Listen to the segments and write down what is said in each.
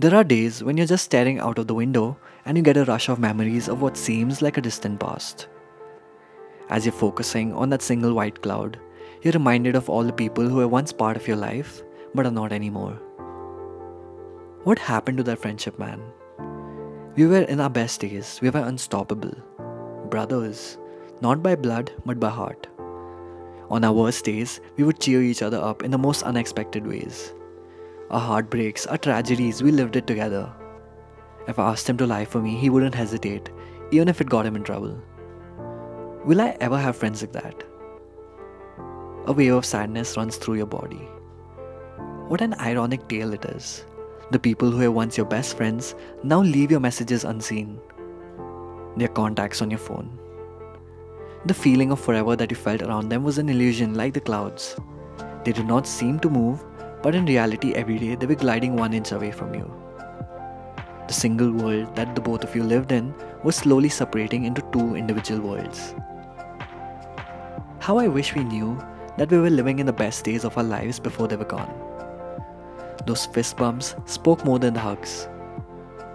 There are days when you're just staring out of the window and you get a rush of memories of what seems like a distant past. As you're focusing on that single white cloud, you're reminded of all the people who were once part of your life but are not anymore. What happened to that friendship, man? We were in our best days, we were unstoppable. Brothers, not by blood but by heart. On our worst days, we would cheer each other up in the most unexpected ways. Our heartbreaks, our tragedies, we lived it together. If I asked him to lie for me, he wouldn't hesitate, even if it got him in trouble. Will I ever have friends like that? A wave of sadness runs through your body. What an ironic tale it is. The people who were once your best friends now leave your messages unseen. Their contacts on your phone. The feeling of forever that you felt around them was an illusion like the clouds. They did not seem to move, but in reality, every day they were gliding one inch away from you. The single world that the both of you lived in was slowly separating into two individual worlds. How I wish we knew that we were living in the best days of our lives before they were gone. Those fist bumps spoke more than the hugs.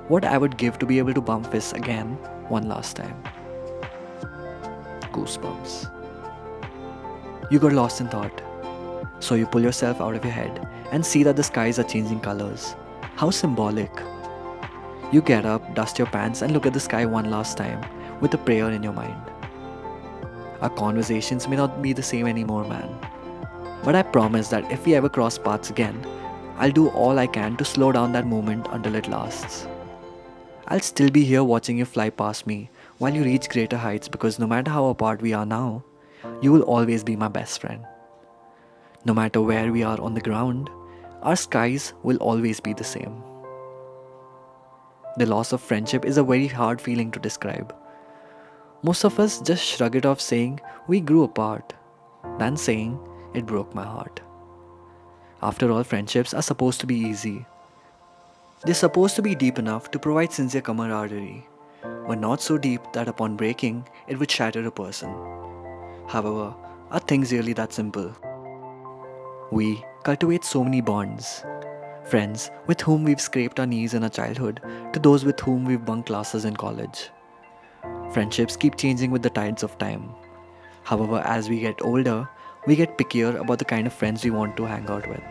What I would give to be able to bump fists again one last time. Goosebumps. You got lost in thought. So you pull yourself out of your head and see that the skies are changing colors. How symbolic. You get up, dust your pants, and look at the sky one last time with a prayer in your mind. Our conversations may not be the same anymore, man. But I promise that if we ever cross paths again, I'll do all I can to slow down that moment until it lasts. I'll still be here watching you fly past me while you reach greater heights because no matter how apart we are now, you will always be my best friend. No matter where we are on the ground, our skies will always be the same. The loss of friendship is a very hard feeling to describe. Most of us just shrug it off saying we grew apart, than saying it broke my heart. After all, friendships are supposed to be easy. They're supposed to be deep enough to provide sincere camaraderie, but not so deep that upon breaking, it would shatter a person. However, are things really that simple? We cultivate so many bonds. Friends with whom we've scraped our knees in our childhood to those with whom we've bunked classes in college. Friendships keep changing with the tides of time. However, as we get older, we get pickier about the kind of friends we want to hang out with.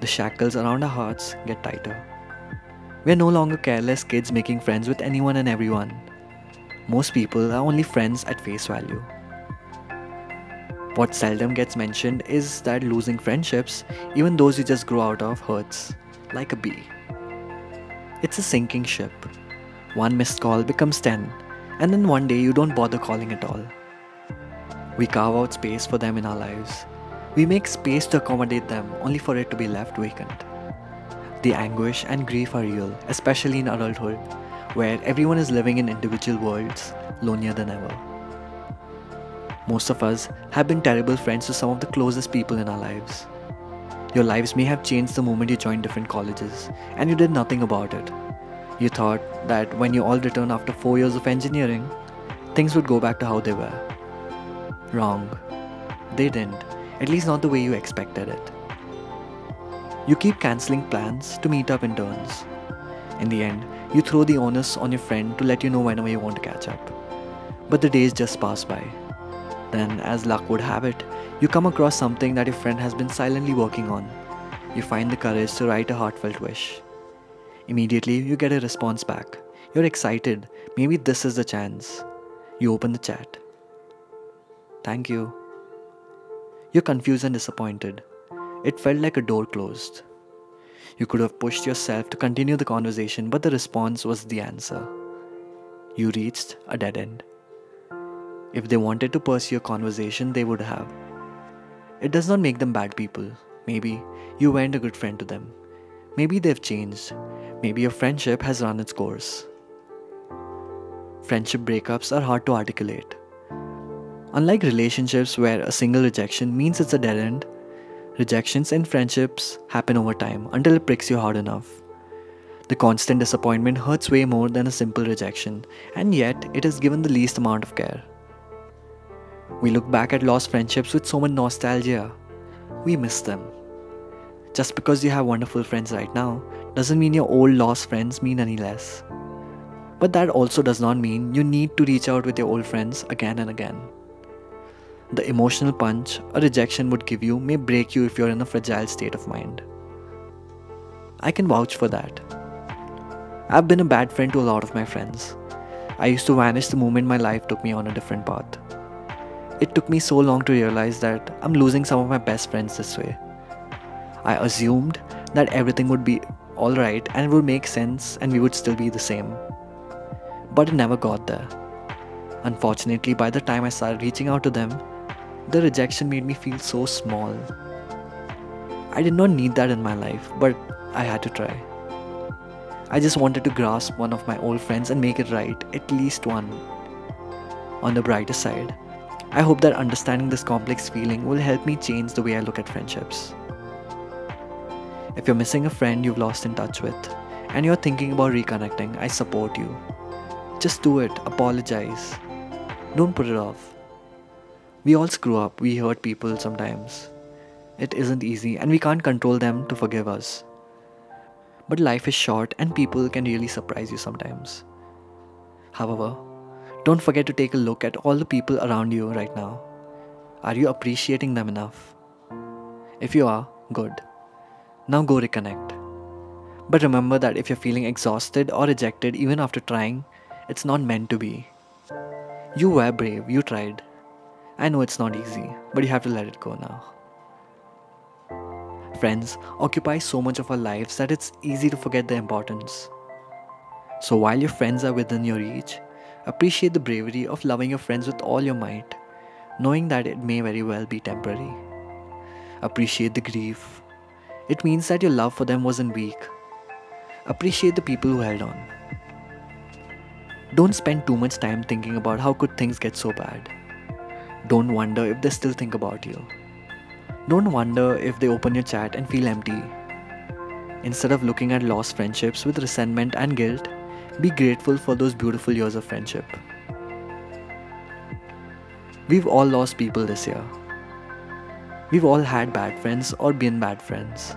The shackles around our hearts get tighter. We are no longer careless kids making friends with anyone and everyone. Most people are only friends at face value. What seldom gets mentioned is that losing friendships, even those you just grow out of, hurts, like a bee. It's a sinking ship. One missed call becomes 10, and then one day you don't bother calling at all. We carve out space for them in our lives. We make space to accommodate them only for it to be left vacant. The anguish and grief are real, especially in adulthood, where everyone is living in individual worlds, lonelier than ever. Most of us have been terrible friends to some of the closest people in our lives. Your lives may have changed the moment you joined different colleges, and you did nothing about it. You thought that when you all return after 4 years of engineering, things would go back to how they were. Wrong. They didn't, at least not the way you expected it. You keep cancelling plans to meet up in turns. In the end, you throw the onus on your friend to let you know whenever you want to catch up. But the days just pass by. Then, as luck would have it, you come across something that your friend has been silently working on. You find the courage to write a heartfelt wish. Immediately, you get a response back. You're excited. Maybe this is the chance. You open the chat. Thank you. You're confused and disappointed. It felt like a door closed. You could have pushed yourself to continue the conversation, but the response was the answer. You reached a dead end. If they wanted to pursue a conversation, they would have. It does not make them bad people. Maybe you weren't a good friend to them. Maybe they've changed. Maybe your friendship has run its course. Friendship breakups are hard to articulate. Unlike relationships where a single rejection means it's a dead end, rejections in friendships happen over time until it pricks you hard enough. The constant disappointment hurts way more than a simple rejection, and yet it is given the least amount of care. We look back at lost friendships with so much nostalgia. We miss them. Just because you have wonderful friends right now doesn't mean your old lost friends mean any less. But that also does not mean you need to reach out with your old friends again and again. The emotional punch a rejection would give you may break you if you're in a fragile state of mind. I can vouch for that. I've been a bad friend to a lot of my friends. I used to vanish the moment my life took me on a different path. It took me so long to realize that I'm losing some of my best friends this way. I assumed that everything would be alright and it would make sense and we would still be the same. But it never got there. Unfortunately, by the time I started reaching out to them, the rejection made me feel so small. I did not need that in my life, but I had to try. I just wanted to grasp one of my old friends and make it right, at least one. On the brighter side, I hope that understanding this complex feeling will help me change the way I look at friendships. If you're missing a friend you've lost in touch with, and you're thinking about reconnecting, I support you. Just do it, apologize. Don't put it off. We all screw up, we hurt people sometimes. It isn't easy, and we can't control them to forgive us. But life is short, and people can really surprise you sometimes. However, don't forget to take a look at all the people around you right now. Are you appreciating them enough? If you are, good. Now go reconnect. But remember that if you're feeling exhausted or rejected even after trying, it's not meant to be. You were brave, you tried. I know it's not easy, but you have to let it go now. Friends occupy so much of our lives that it's easy to forget their importance. So while your friends are within your reach, Appreciate the bravery of loving your friends with all your might, knowing that it may very well be temporary. Appreciate the grief. It means that your love for them wasn't weak. Appreciate the people who held on. Don't spend too much time thinking about how could things get so bad. Don't wonder if they still think about you. Don't wonder if they open your chat and feel empty. Instead of looking at lost friendships with resentment and guilt, be grateful for those beautiful years of friendship. We've all lost people this year. We've all had bad friends or been bad friends.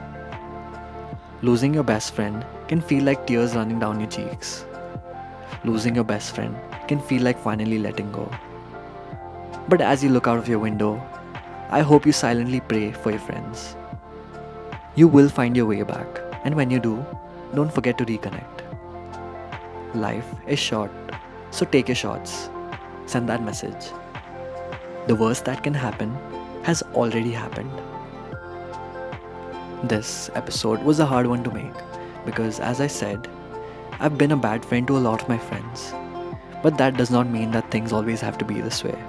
Losing your best friend can feel like tears running down your cheeks. Losing your best friend can feel like finally letting go. But as you look out of your window, I hope you silently pray for your friends. You will find your way back, and when you do, don't forget to reconnect. Life is short, so take your shots. Send that message. The worst that can happen has already happened. This episode was a hard one to make because, as I said, I've been a bad friend to a lot of my friends. But that does not mean that things always have to be this way.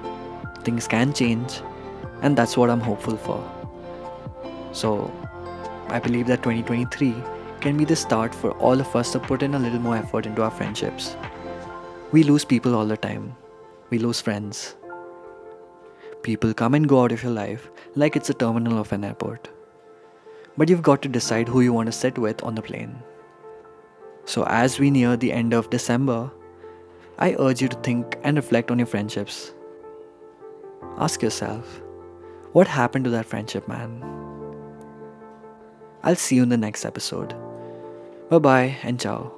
Things can change, and that's what I'm hopeful for. So, I believe that 2023 can be the start for all of us to put in a little more effort into our friendships. We lose people all the time, we lose friends. People come and go out of your life like it's a terminal of an airport. But you've got to decide who you want to sit with on the plane. So, as we near the end of December, I urge you to think and reflect on your friendships. Ask yourself, what happened to that friendship, man? I'll see you in the next episode. Bye bye and ciao.